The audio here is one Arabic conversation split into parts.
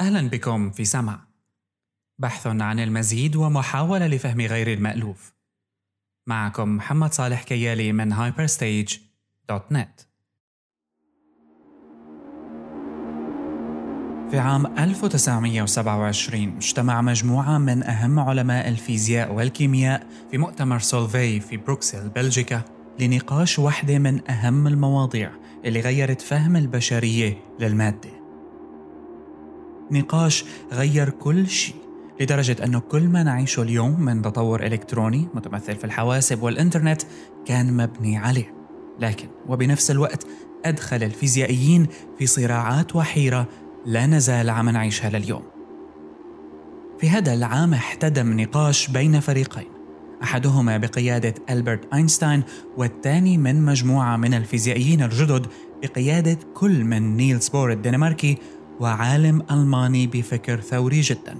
أهلا بكم في سمع. بحث عن المزيد ومحاولة لفهم غير المألوف. معكم محمد صالح كيالي من hyperstage.net في عام 1927 اجتمع مجموعة من أهم علماء الفيزياء والكيمياء في مؤتمر سولفي في بروكسل بلجيكا لنقاش واحدة من أهم المواضيع اللي غيرت فهم البشرية للمادة. نقاش غير كل شيء لدرجة أنه كل ما نعيشه اليوم من تطور إلكتروني متمثل في الحواسب والإنترنت كان مبني عليه. لكن وبنفس الوقت أدخل الفيزيائيين في صراعات وحيرة لا نزال عم نعيشها لليوم. في هذا العام احتدم نقاش بين فريقين أحدهما بقيادة ألبرت أينشتاين والثاني من مجموعة من الفيزيائيين الجدد بقيادة كل من نيلز بور الدنماركي وعالم ألماني بفكر ثوري جدا.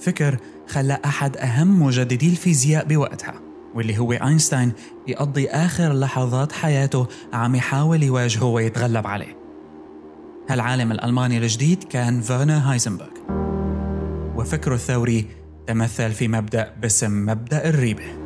فكر خلى أحد أهم مجددي الفيزياء بوقتها واللي هو أينشتاين يقضي آخر لحظات حياته عم يحاول يواجهه ويتغلب عليه. هالعالم الألماني الجديد كان فيرنر هايزنبرغ. وفكره الثوري تمثل في مبدأ باسم مبدأ الريبة.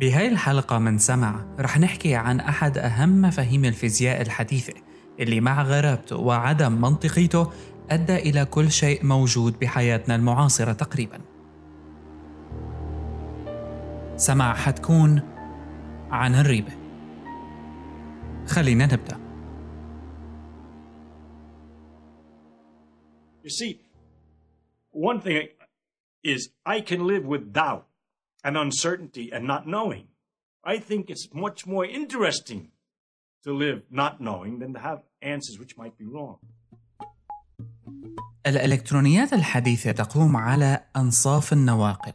بهاي الحلقة من سمع رح نحكي عن أحد أهم مفاهيم الفيزياء الحديثة اللي مع غرابته وعدم منطقيته أدى إلى كل شيء موجود بحياتنا المعاصرة تقريبا. سمع حتكون عن الريبة. خلينا نبدأ. You see, one thing is I can live with doubt and uncertainty and not knowing. I think it's much more interesting to live not knowing than to have answers which might be wrong. الإلكترونيات الحديثة تقوم على أنصاف النواقل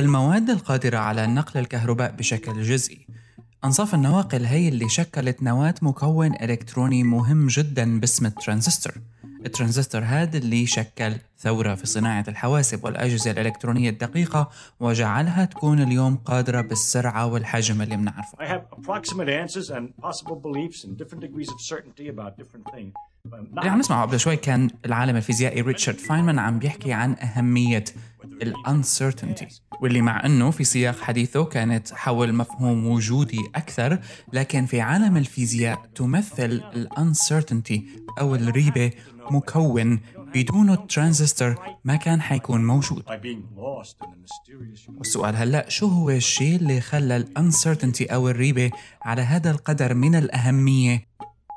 المواد القادرة على نقل الكهرباء بشكل جزئي أنصاف النواقل هي اللي شكلت نواة مكون إلكتروني مهم جدا باسم الترانزستور الترانزستور هذا اللي شكل ثورة في صناعة الحواسب والأجهزة الإلكترونية الدقيقة وجعلها تكون اليوم قادرة بالسرعة والحجم اللي بنعرفه I have approximate answers and possible beliefs and different degrees of certainty about different things. اللي عم نسمعه قبل شوي كان العالم الفيزيائي ريتشارد فاينمان عم بيحكي عن أهمية ال uncertainty واللي مع إنه في سياق حديثه كانت حول مفهوم وجودي أكثر لكن في عالم الفيزياء تمثل ال uncertainty أو الريبة مكون بدونه الترانزستور ما كان حيكون موجود. والسؤال هلأ شو هو الشيء اللي خلى ال uncertainty أو الريبة على هذا القدر من الأهمية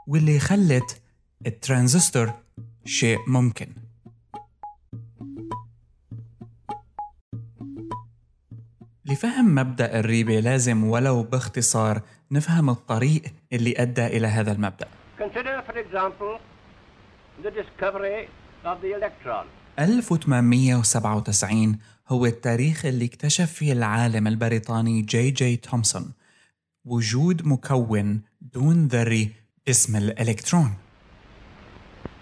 واللي خلت الترانزستور شيء ممكن. لفهم مبدأ الريبة لازم ولو باختصار نفهم الطريق اللي أدى إلى هذا المبدأ. Consider, for example, the discovery of the electron. 1897 هو التاريخ اللي اكتشف فيه العالم البريطاني جي جي تومسون وجود مكون دون ذري اسم الإلكترون.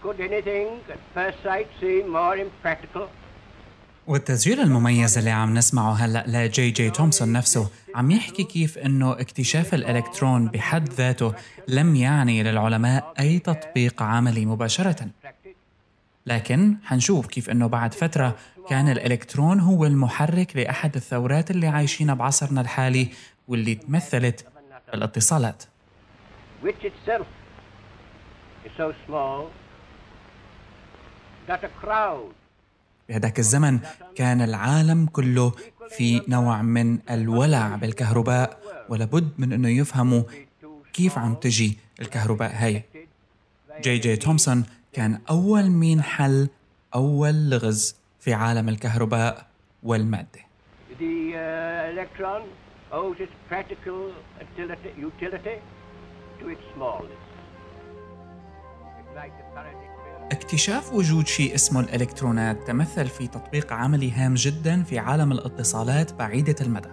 Could anything at first sight seem more impractical? والتسجيل المميز اللي عم نسمعه هلأ لجي جي تومسون نفسه عم يحكي كيف إنه اكتشاف الإلكترون بحد ذاته لم يعني للعلماء أي تطبيق عملي مباشرة لكن حنشوف كيف إنه بعد فترة كان الإلكترون هو المحرك لأحد الثورات اللي عايشينها بعصرنا الحالي واللي تمثلت بالاتصالات which itself is so small crowd. بهداك الزمن كان العالم كله في نوع من الولع بالكهرباء ولابد من أنه يفهموا كيف عم تجي الكهرباء هي جي جي تومسون كان أول مين حل أول لغز في عالم الكهرباء والمادة. The اكتشاف وجود شيء اسمه الإلكترونات تمثل في تطبيق عملي هام جدا في عالم الاتصالات بعيدة المدى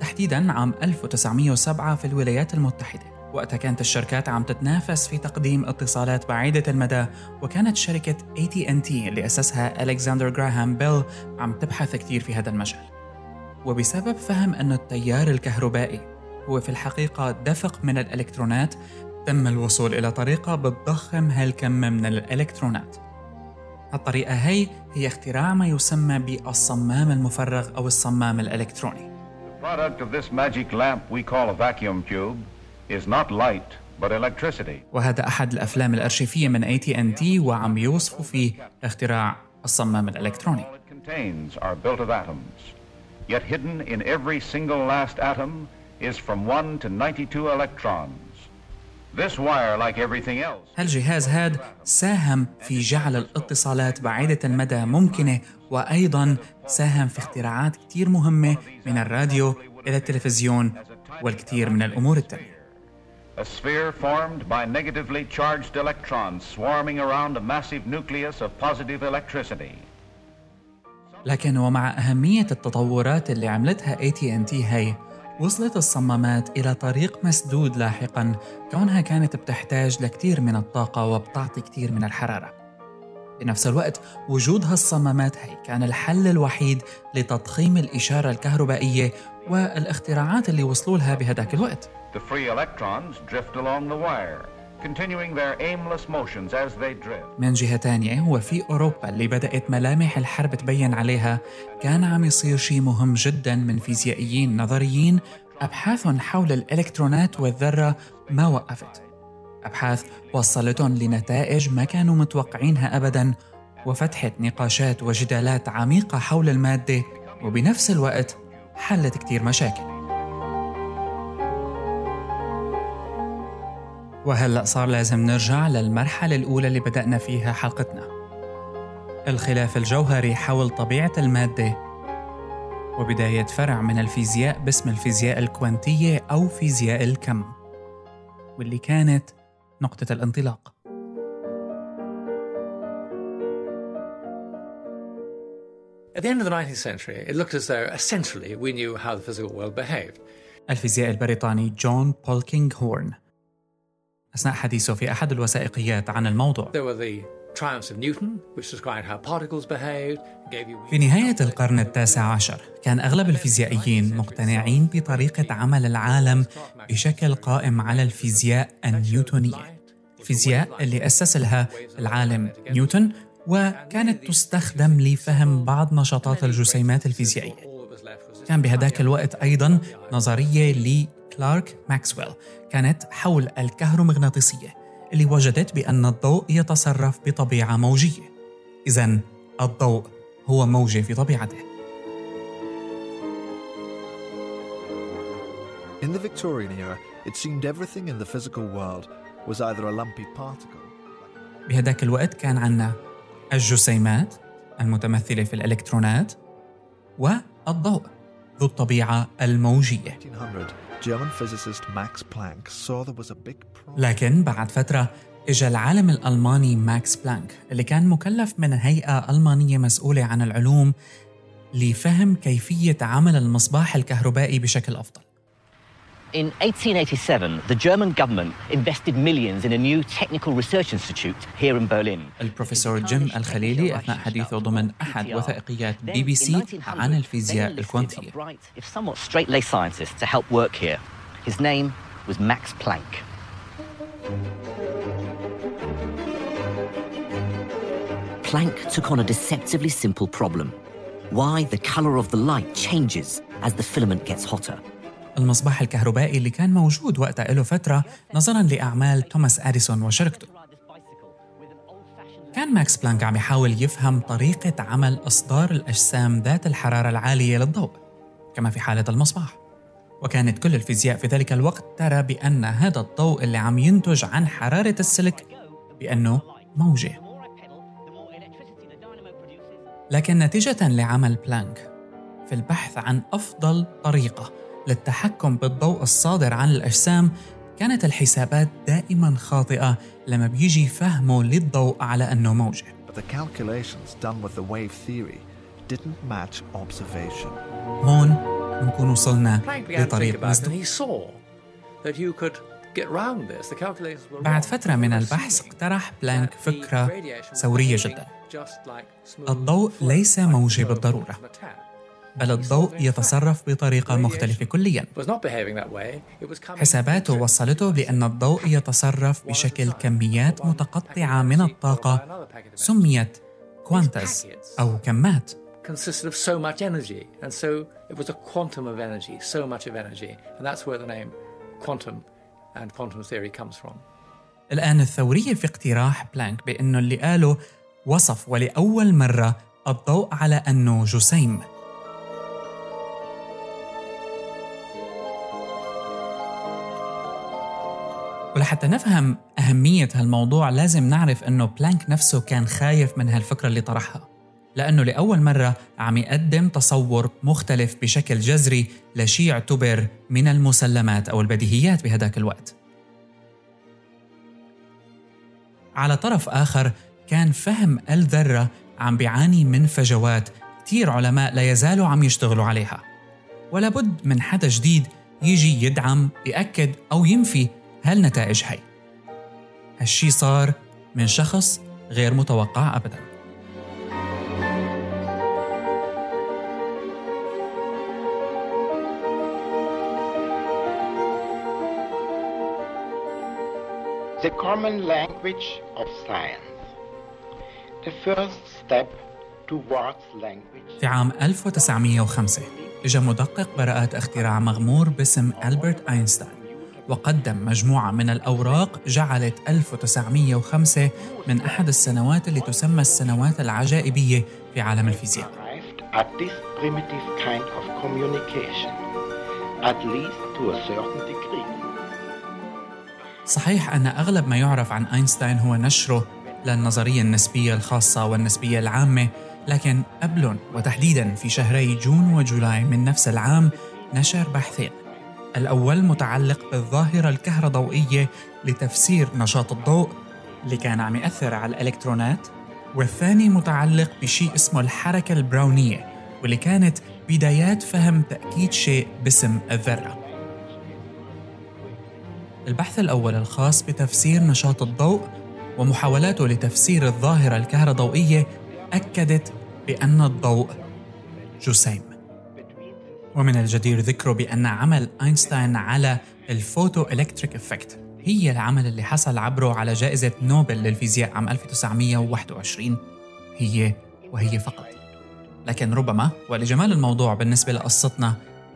تحديدا عام 1907 في الولايات المتحدة. وقتها كانت الشركات عم تتنافس في تقديم اتصالات بعيدة المدى وكانت شركة AT&T اللي أسسها ألكسندر جراهام بيل عم تبحث كثير في هذا المجال. وبسبب فهم أن التيار الكهربائي هو في الحقيقة دفق من الإلكترونات تم الوصول إلى طريقة بتضخم هالكم من الإلكترونات الطريقة هي هي اختراع ما يسمى بالصمام المفرغ أو الصمام الإلكتروني The product of this magic lamp we call a vacuum tube is not light but electricity. وهذا أحد الأفلام الأرشيفية من AT&T وعم يوصفوا فيه اختراع الصمام الإلكتروني. Yet hidden in every single last atom is from 1 to 92 electrons. This wire, like everything else, هالجهاز هاد ساهم في جعل الاتصالات بعيدة المدى ممكنة وأيضا ساهم في اختراعات كتير مهمة من الراديو إلى التلفزيون والكثير من الأمور التانية a sphere formed by negatively charged electrons swarming around a massive nucleus of positive electricity. لكن ومع أهمية التطورات اللي عملتها AT&T هي وصلت الصمامات إلى طريق مسدود لاحقا كونها كانت بتحتاج لكثير من الطاقة وبتعطي كثير من الحرارة. بنفس الوقت وجود هالصمامات هي كان الحل الوحيد لتضخيم الإشارة الكهربائية والإختراعات اللي وصلوا لها بهداك الوقت. The free electrons drift along the wire, من جهة تانية هو في أوروبا اللي بدأت ملامح الحرب تبين عليها كان عم يصير شيء مهم جدا من فيزيائيين نظريين أبحاثهم حول الإلكترونات والذرة ما وقفت. أبحاث وصلتهم لنتائج ما كانوا متوقعينها أبدا وفتحت نقاشات وجدالات عميقة حول المادة وبنفس الوقت حلت كتير مشاكل. وهلأ صار لازم نرجع للمرحلة الأولى اللي بدأنا فيها حلقتنا. الخلاف الجوهري حول طبيعة المادة وبداية فرع من الفيزياء باسم الفيزياء الكوانتية أو فيزياء الكم واللي كانت نقطة الانطلاق. At the end of the 19th century, it looked as though essentially we knew how the physical world behaved. الفيزيائي البريطاني جون بولكينغهورن. أثناء حديثه في أحد الوثائقيات عن الموضوع. في نهاية القرن التاسع عشر كان أغلب الفيزيائيين مقتنعين بطريقة عمل العالم بشكل قائم على الفيزياء النيوتونية الفيزياء اللي أسس لها العالم نيوتن وكانت تستخدم لفهم بعض نشاطات الجسيمات الفيزيائية كان بهداك الوقت أيضا نظرية لكلارك ماكسويل كانت حول الكهرومغناطيسية اللي وجدت بأن الضوء يتصرف بطبيعة موجية. إذا الضوء هو موجة في طبيعته. In the Victorian era, it seemed everything in the physical world was either a lumpy particle. بهداك الوقت كان عنا الجسيمات المتمثلة في الإلكترونات والضوء ذو الطبيعة الموجية. 1800, German physicist Max Planck saw there was a big problem. لكن بعد فترة إجا العالم الألماني ماكس بلانك اللي كان مكلف من هيئة ألمانية مسؤولة عن العلوم لفهم كيفية عمل المصباح الكهربائي بشكل أفضل In 1887, the German government invested millions in a new technical research institute here in Berlin. البروفيسور جيم الخليلي أثناء حديثه ضمن أحد وثائقيات بي بي سي عن الفيزياء الكوانتية bright, if somewhat straight-laced scientist to help work here. His name was Max Planck. Planck took on a deceptively simple problem. Why the color of the light changes as the filament gets hotter. المصباح الكهربائي اللي كان موجود وقتها له فترة نظرا لأعمال توماس أديسون وشركته كان ماكس بلانك عم يحاول يفهم طريقة عمل إصدار الأجسام ذات الحرارة العالية للضوء كما في حالة المصباح. وكانت كل الفيزياء في ذلك الوقت ترى بأن هذا الضوء اللي عم ينتج عن حرارة السلك بأنه موجة. لكن نتيجة لعمل بلانك في البحث عن أفضل طريقة للتحكم بالضوء الصادر عن الأجسام كانت الحسابات دائما خاطئة لما بيجي فهمه للضوء على أنه موجة هون نكون وصلنا لطريق بعد فترة من البحث اقترح بلانك فكرة ثورية جدا. الضوء ليس موجة بالضرورة. بل الضوء يتصرف بطريقة مختلفة كليا. حساباته وصلته بأن الضوء يتصرف بشكل كميات متقطعة من الطاقة سميت quants أو كمات. الآن الثورية في اقتراح بلانك بأنه اللي قاله وصف ولأول مرة الضوء على أنه جسيم ولحتى نفهم أهمية هالموضوع لازم نعرف أنه بلانك نفسه كان خايف من هالفكرة اللي طرحها. لأنه لأول مرة عم يقدم تصور مختلف بشكل جذري لشيء يعتبر من المسلمات أو البديهيات بهداك الوقت. على طرف آخر كان فهم الذرة عم بيعاني من فجوات كتير علماء لا يزالوا عم يشتغلوا عليها. ولا بد من حدا جديد يجي يدعم يأكد أو ينفي هالنتائج هي هالشي صار من شخص غير متوقع أبداً the common language of science. The first step towards language. في عام 1905 اجى مدقق براءات اختراع مغمور باسم ألبرت أينشتاين وقدم مجموعة من الأوراق جعلت 1905 من أحد السنوات اللي تسمى السنوات العجائبية في عالم الفيزياء. صحيح أن أغلب ما يعرف عن أينشتاين هو نشره للنظرية النسبية الخاصة والنسبية العامة لكن قبلهم وتحديدا في شهري جون وجولاي من نفس العام نشر بحثين الأول متعلق بالظاهرة الكهروضوئية لتفسير نشاط الضوء اللي كان عم يأثر على الإلكترونات والثاني متعلق بشيء اسمه الحركة البراونية واللي كانت بدايات فهم تأكيد شيء باسم الذرة. البحث الأول الخاص بتفسير نشاط الضوء ومحاولاته لتفسير الظاهرة الكهروضوئية أكدت بأن الضوء جسيم. ومن الجدير ذكره بأن عمل أينشتاين على ال photoelectric effect هي العمل اللي حصل عبره على جائزة نوبل للفيزياء عام 1921 هي وهي فقط. لكن ربما ولجمال الموضوع بالنسبة لقصتنا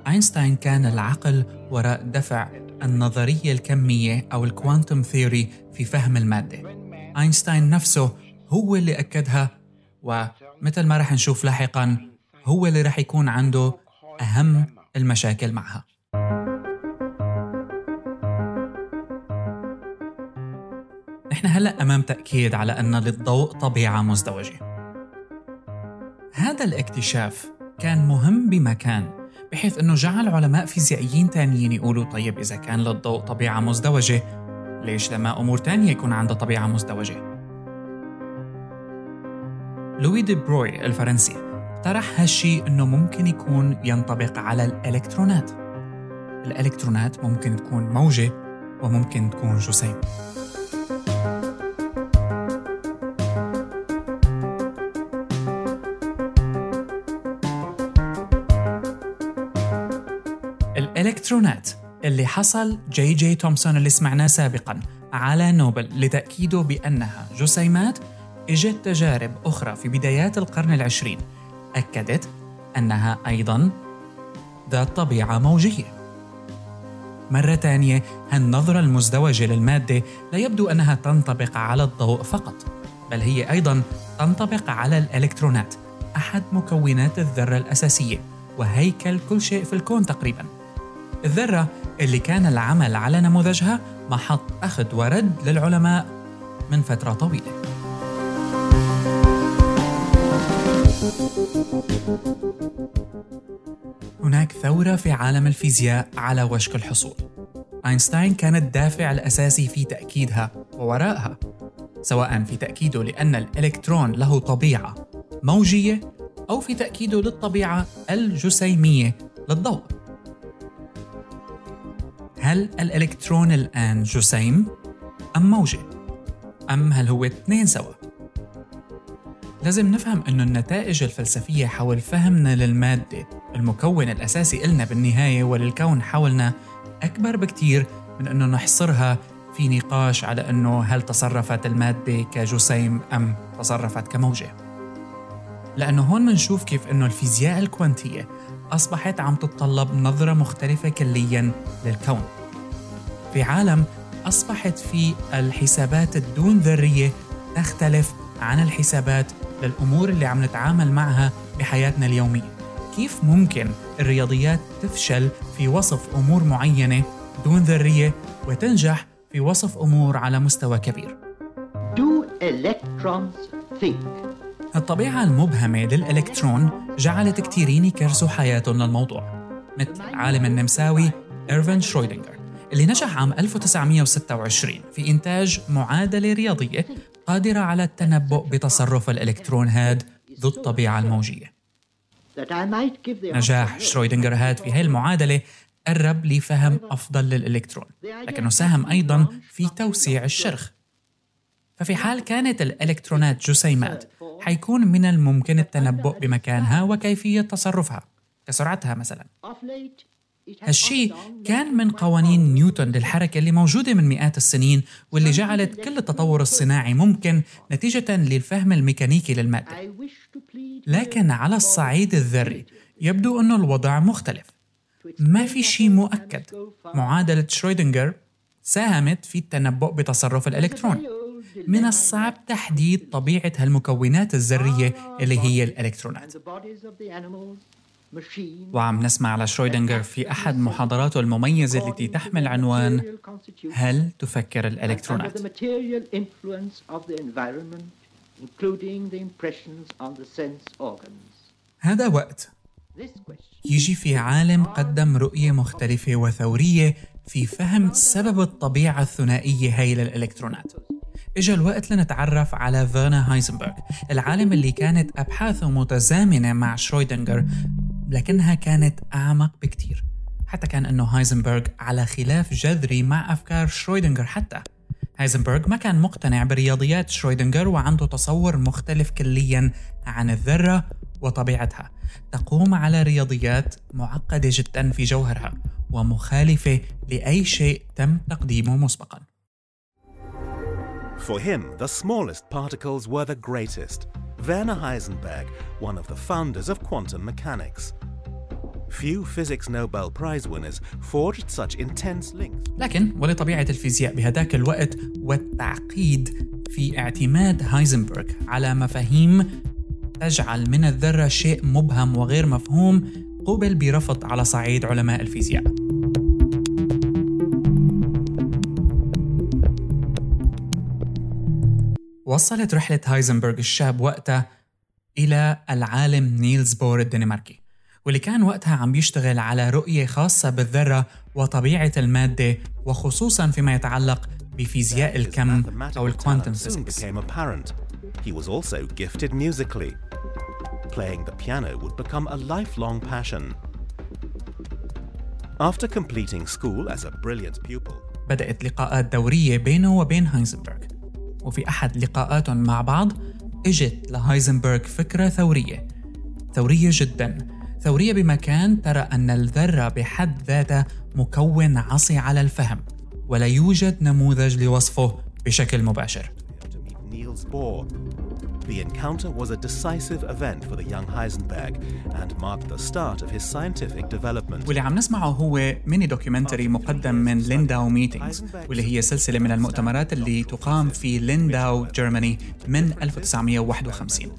أينشتاين كان العقل وراء دفع النظرية الكمية أو ال quantum theory في فهم المادة. أينشتاين نفسه هو اللي أكدها ومثل ما رح نشوف لاحقا هو اللي رح يكون عنده أهم المشاكل معها. نحن هلأ أمام تأكيد على أن للضوء طبيعة مزدوجة. هذا الاكتشاف كان مهم بمكان بحيث أنه جعل علماء فيزيائيين تانيين يقولوا طيب إذا كان للضوء طبيعة مزدوجة ليش لما أمور تانية يكون عندها طبيعة مزدوجة؟ لوي دي بروي الفرنسي. طرح هالشي أنه ممكن يكون ينطبق على الإلكترونات. الإلكترونات ممكن تكون موجة وممكن تكون جسيم الإلكترونات اللي حصل جي جي تومسون اللي سمعناه سابقا على نوبل لتأكيده بأنها جسيمات إجت تجارب أخرى في بدايات القرن العشرين أكدت أنها أيضا ذات طبيعة موجية. مرة تانية هالنظرة المزدوجة للمادة لا يبدو أنها تنطبق على الضوء فقط بل هي أيضا تنطبق على الإلكترونات أحد مكونات الذرة الأساسية وهيكل كل شيء في الكون تقريبا. الذرة اللي كان العمل على نموذجها محط أخذ ورد للعلماء من فترة طويلة. ثورة في عالم الفيزياء على وشك الحصول أينشتاين كان الدافع الأساسي في تأكيدها ووراءها سواء في تأكيده لأن الإلكترون له طبيعة موجية أو في تأكيده للطبيعة الجسيمية للضوء هل الإلكترون الآن جسيم أم موجة؟ أم هل هو اثنين سوا؟ لازم نفهم أنه النتائج الفلسفية حول فهمنا للمادة المكون الأساسي إلنا بالنهاية وللكون حولنا أكبر بكتير من أنه نحصرها في نقاش على أنه هل تصرفت المادة كجسيم أم تصرفت كموجة. لأنه هون منشوف كيف أنه الفيزياء الكوانتية أصبحت عم تتطلب نظرة مختلفة كليا للكون. في عالم أصبحت فيه الحسابات الدون ذرية تختلف عن الحسابات للأمور اللي عم نتعامل معها بحياتنا اليومية كيف ممكن الرياضيات تفشل في وصف أمور معينة دون ذرية وتنجح في وصف أمور على مستوى كبير Do electrons think? الطبيعة المبهمة للإلكترون جعلت كثيرين يكرسوا حياتهم للموضوع مثل العالم النمساوي إيرفين شرويدنجر اللي نجح عام 1926 في إنتاج معادلة رياضية قادرة على التنبؤ بتصرف الإلكترون هاد ذو الطبيعة الموجية. نجاح شرويدنجر هاد في هاي المعادلة قرب لفهم أفضل للإلكترون لكنه ساهم أيضا في توسيع الشرخ. ففي حال كانت الإلكترونات جسيمات حيكون من الممكن التنبؤ بمكانها وكيفية تصرفها كسرعتها مثلا. هالشي كان من قوانين نيوتن للحركة اللي موجودة من مئات السنين واللي جعلت كل التطور الصناعي ممكن نتيجة للفهم الميكانيكي للمادة. لكن على الصعيد الذري يبدو أنه الوضع مختلف. ما في شيء مؤكد. معادلة شرويدنجر ساهمت في التنبؤ بتصرف الإلكترون. من الصعب تحديد طبيعة هالمكونات الذرية اللي هي الإلكترونات. وعم نسمع على شرويدنجر في أحد محاضراته المميزة التي تحمل عنوان هل تفكر الإلكترونات؟ هذا وقت يجي في عالم قدم رؤية مختلفة وثورية في فهم سبب الطبيعة الثنائية هي للإلكترونات إجا الوقت لنتعرف على فيرنا هايزنبرغ العالم اللي كانت أبحاثه متزامنة مع شرويدنجر لكنها كانت أعمق بكتير. حتى كان أنه هايزنبرغ على خلاف جذري مع أفكار شرويدنجر حتى. هايزنبرغ ما كان مقتنع برياضيات شرويدنجر وعنده تصور مختلف كليا عن الذرة وطبيعتها. تقوم على رياضيات معقدة جدا في جوهرها ومخالفة لأي شيء تم تقديمه مسبقا. For him, the smallest particles were the greatest. Werner Heisenberg, one of the founders of quantum mechanics. Few physics Nobel Prize winners forged such intense links. لكن ولطبيعة الفيزياء بهداك الوقت والتعقيد في اعتماد هايزنبرغ على مفاهيم تجعل من الذرة شيء مبهم وغير مفهوم قوبل برفض على صعيد علماء الفيزياء وصلت رحلة هايزنبرغ الشاب وقتها إلى العالم نيلز بور الدنماركي واللي كان وقتها عم بيشتغل على رؤية خاصة بالذرة وطبيعة المادة وخصوصا فيما يتعلق بفيزياء الكم أو ال quantum physics became apparent. He was also gifted musically. Playing the piano would become a lifelong passion. After completing school as a brilliant pupil, بدأت لقاءات دورية بينه وبين هايزنبرغ وفي أحد لقاءاتهم مع بعض إجت لهايزنبرغ فكرة ثورية. ثورية جدا. ثورية بمكان ترى أن الذرة بحد ذاتها مكون عصي على الفهم ولا يوجد نموذج لوصفه بشكل مباشر. The encounter was a decisive event for the young Heisenberg and marked the start of his scientific development. واللي عم نسمعه هو mini documentary مقدم من Lindau Meetings واللي هي سلسلة من المؤتمرات اللي تقام في Lindau Germany من 1951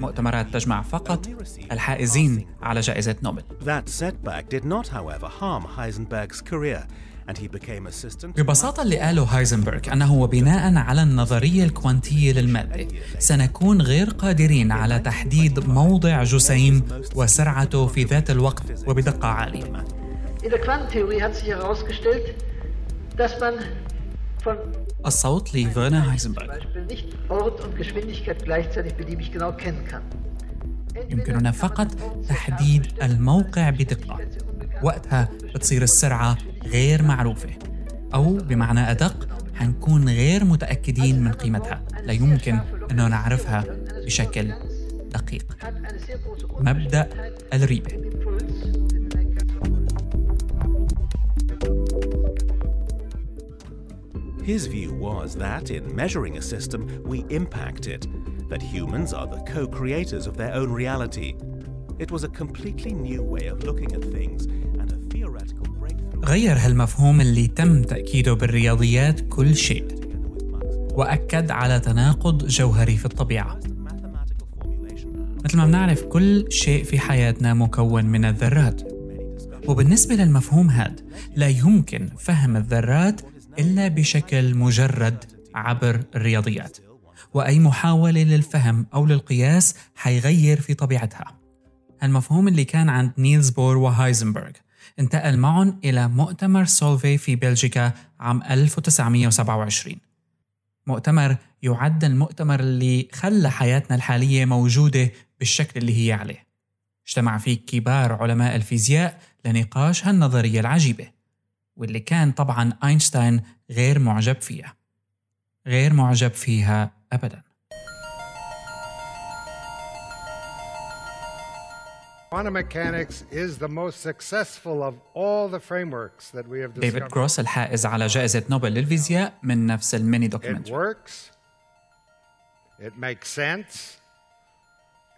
مؤتمرات تجمع فقط الحائزين على جائزة نوبل That setback did not, however, harm Heisenberg's career, and he became assistant. ببساطة اللي قاله هايزنبرغ أنه بناء على النظرية الكوانتية للمادة سنكون غير قادرين على تحديد موضع جسيم وسرعته في ذات الوقت وبدقة عالية الصوت لفيرنا zum هايزنبرغ. يمكننا فقط تحديد الموقع بدقة وقتها بتصير السرعة غير معروفة. أو بمعنى أدق حنكون غير متأكدين من قيمتها. لا يمكن أنه نعرفها بشكل دقيق. مبدأ الريبة. His view was that in measuring a system, we impact it, that humans are the co creators of their own reality. It was a completely new way of looking at things and a theoretical breakthrough. غير هالمفهوم اللي تم تأكيده بالرياضيات كل شيء. وأكد على تناقض جوهري في الطبيعة. مثل ما بنعرف كل شيء في حياتنا مكون من الذرات. وبالنسبة للمفهوم هذا لا يمكن فهم الذرات إلا بشكل مجرد عبر الرياضيات. وأي محاولة للفهم أو للقياس حيغير في طبيعتها. المفهوم اللي كان عند نيلز بور وهايزنبرغ. انتقل معهم إلى مؤتمر سولفي في بلجيكا عام 1927 مؤتمر يعد المؤتمر اللي خلى حياتنا الحالية موجودة بالشكل اللي هي عليه. اجتمع فيه كبار علماء الفيزياء لنقاش هالنظرية العجيبة واللي كان طبعا أينشتاين غير معجب فيها. غير معجب فيها أبدا. Quantum mechanics is the most successful of all the frameworks that we have ديفيد discovered. كروس الحائز على جائزة نوبل للفيزياء من نفس الميني It دوكيومنتري works, it makes sense,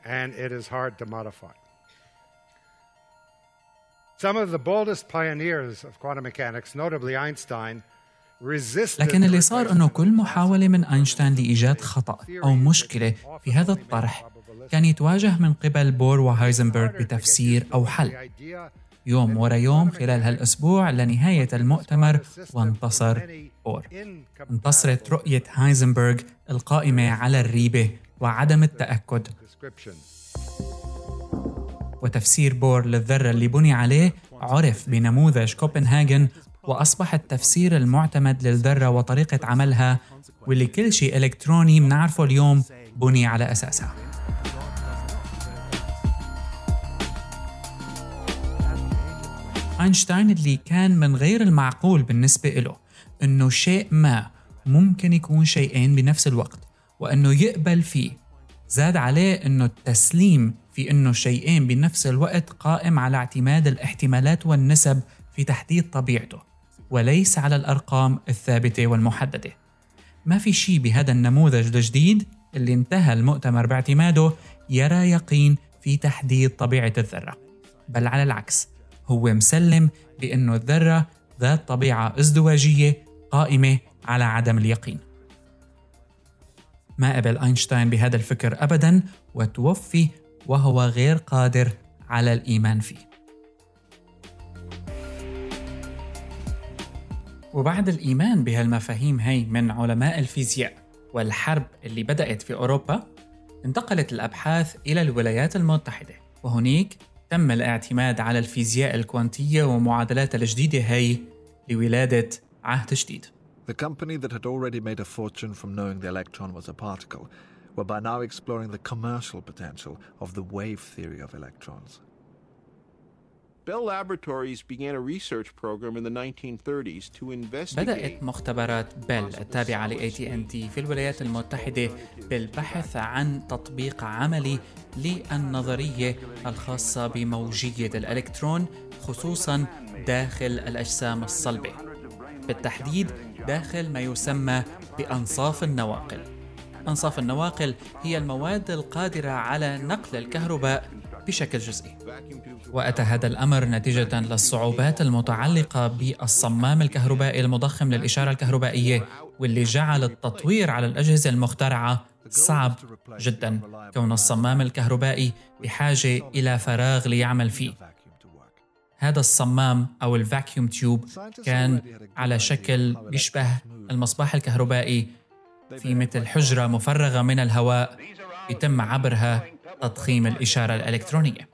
and it is hard to modify. Some of the boldest pioneers of quantum mechanics, notably Einstein, resisted لكن اللي the صار انه كل محاولة من اينشتاين لايجاد خطأ او مشكلة في هذا الطرح كان يتواجه من قبل بور وهايزنبرغ بتفسير أو حل. يوم ورا يوم خلال هالأسبوع لنهاية المؤتمر وانتصر بور. انتصرت رؤية هايزنبرغ القائمة على الريبة وعدم التأكد. وتفسير بور للذرة اللي بني عليه عرف بنموذج كوبنهاجن وأصبح التفسير المعتمد للذرة وطريقة عملها واللي كل شيء إلكتروني بنعرفه اليوم بني على أساسها. أينشتاين اللي كان من غير المعقول بالنسبة له أنه شيء ما ممكن يكون شيئين بنفس الوقت وأنه يقبل فيه. زاد عليه أنه التسليم في أنه شيئين بنفس الوقت قائم على اعتماد الاحتمالات والنسب في تحديد طبيعته وليس على الأرقام الثابتة والمحددة. ما في شيء بهذا النموذج الجديد اللي انتهى المؤتمر باعتماده يرى يقين في تحديد طبيعة الذرة. بل على العكس هو مسلم بأنه الذرة ذات طبيعة ازدواجية قائمة على عدم اليقين. ما قبل أينشتاين بهذا الفكر أبدا وتوفي وهو غير قادر على الإيمان فيه. وبعد الإيمان بهالمفاهيم هي من علماء الفيزياء والحرب اللي بدأت في أوروبا انتقلت الأبحاث إلى الولايات المتحدة وهنيك تم الاعتماد على الفيزياء الكوانتية ومعادلاتها الجديدة هي لولادة عهد جديد The company that had already made a fortune from knowing the electron was a particle were by now exploring the commercial potential of the wave theory of electrons. Bell Laboratories began a research program in the 1930s to investigate بدأت مختبرات بيل التابعة ل AT&T في الولايات المتحدة. بالبحث عن تطبيق عملي للنظرية الخاصة بموجية الإلكترون خصوصا داخل الأجسام الصلبة. بالتحديد داخل ما يسمى بأنصاف النواقل. أنصاف النواقل هي المواد القادرة على نقل الكهرباء بشكل جزئي. وأتى هذا الأمر نتيجة للصعوبات المتعلقة بالصمام الكهربائي المضخم للإشارة الكهربائية واللي جعل التطوير على الأجهزة المخترعة صعب جدا كون الصمام الكهربائي بحاجة إلى فراغ ليعمل فيه. هذا الصمام أو الفاكيوم تيوب كان على شكل يشبه المصباح الكهربائي في مثل حجرة مفرغة من الهواء يتم عبرها تضخيم الإشارة الإلكترونية.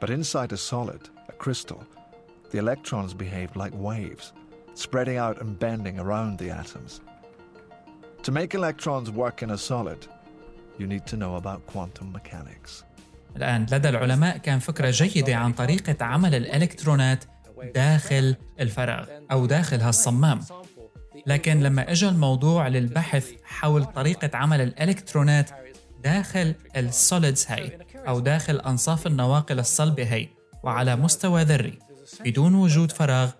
But inside a solid, a crystal, the electrons behaved like waves, spreading out and bending around the atoms. To make electrons work in a solid, you need to know about quantum mechanics. الآن لدى العلماء كان فكرة جيدة عن طريقة عمل الإلكترونات داخل الفراغ أو داخل هالصمام لكن لما اجى الموضوع للبحث حول طريقة عمل الإلكترونات داخل السوليدز هاي أو داخل أنصاف النواقل الصلبة هاي وعلى مستوى ذري بدون وجود فراغ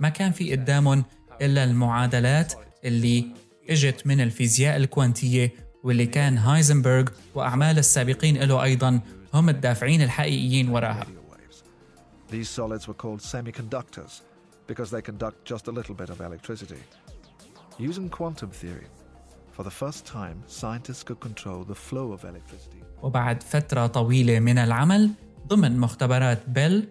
ما كان في قدامهم إلا المعادلات اللي إجت من الفيزياء الكوانتية واللي كان هايزنبرغ وأعمال السابقين له أيضا هم الدافعين الحقيقيين وراها These solids were called semiconductors because they conduct just a little bit of electricity. Using quantum theory, for the first time, scientists could control the flow of electricity. وبعد فترة طويلة من العمل ضمن مختبرات بيل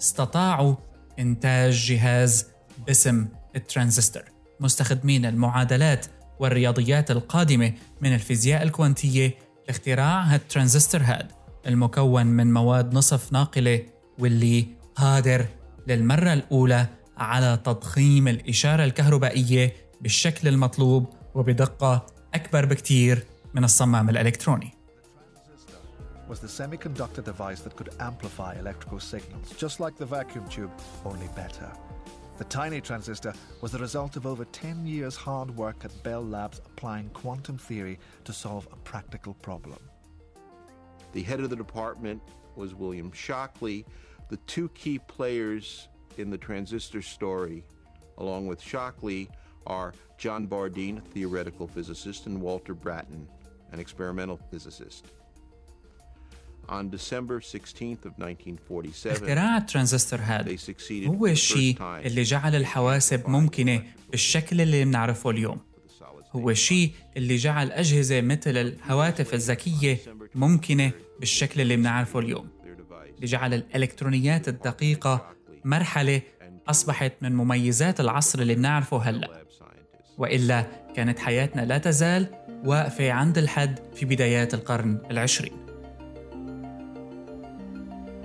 استطاعوا إنتاج جهاز باسم الترانزستور مستخدمين المعادلات والرياضيات القادمة من الفيزياء الكوانتية لاختراع هالترانزستور هاد المكون من مواد نصف ناقلة واللي قادر للمرة الأولى على تضخيم الإشارة الكهربائية بالشكل المطلوب وبدقة أكبر بكتير من الصمام الإلكتروني was the semiconductor device that could amplify electrical signals, just like the vacuum tube, only better. The tiny transistor was the result of over 10 years' hard work at Bell Labs applying quantum theory to solve a practical problem. The head of the department was William Shockley. The two key players in the transistor story, along with Shockley, are John Bardeen, a theoretical physicist, and Walter Bratton, an experimental physicist. On December 16th of 1947, اختراع الترانزستور هذا هو الشيء اللي جعل الحواسب ممكنة بالشكل اللي بنعرفه اليوم. هو الشيء اللي جعل أجهزة مثل الهواتف الذكية ممكنة بالشكل اللي بنعرفه اليوم. اللي جعل الإلكترونيات الدقيقة مرحلة أصبحت من مميزات العصر اللي بنعرفه هلأ. وإلا كانت حياتنا لا تزال واقفة عند الحد في بدايات القرن العشرين.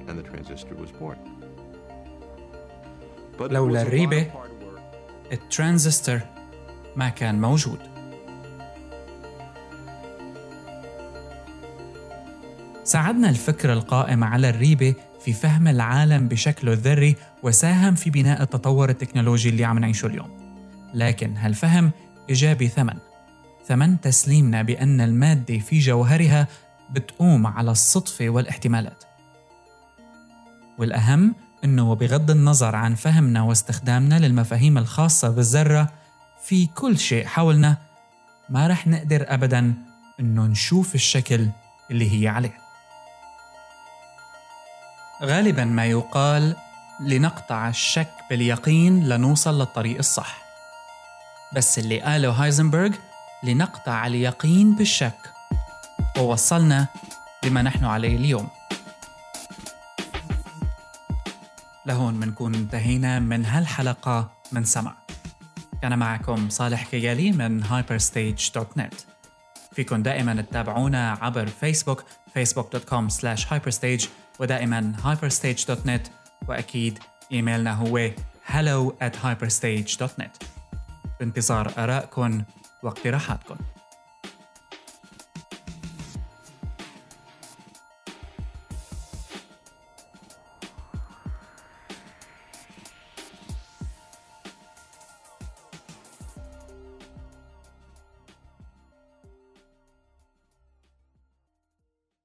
And the transistor was born. لولا الريبة الترانزستور ما كان موجود. ساعدنا الفكر القائم على الريبة في فهم العالم بشكله الذري وساهم في بناء التطور التكنولوجي اللي عم نعيشه اليوم. لكن هالفهم إجا بثمن ثمن؟ تسليمنا بأن المادة في جوهرها بتقوم على الصدفة والاحتمالات. والأهم أنه بغض النظر عن فهمنا واستخدامنا للمفاهيم الخاصة بالذرة في كل شيء حولنا ما رح نقدر أبدا أنه نشوف الشكل اللي هي عليه. غالبا ما يقال لنقطع الشك باليقين لنوصل للطريق الصح. بس اللي قاله هايزنبرغ لنقطع اليقين بالشك. ووصلنا لما نحن عليه اليوم. لهون بنكون انتهينا من هالحلقة من سمع. كان معكم صالح كيالي من hyperstage.net فيكن دائما تتابعونا عبر فيسبوك facebook.com slash hyperstage ودائما hyperstage.net وأكيد إيميلنا هو hello at hyperstage.net بانتظار آرائكم واقتراحاتكم.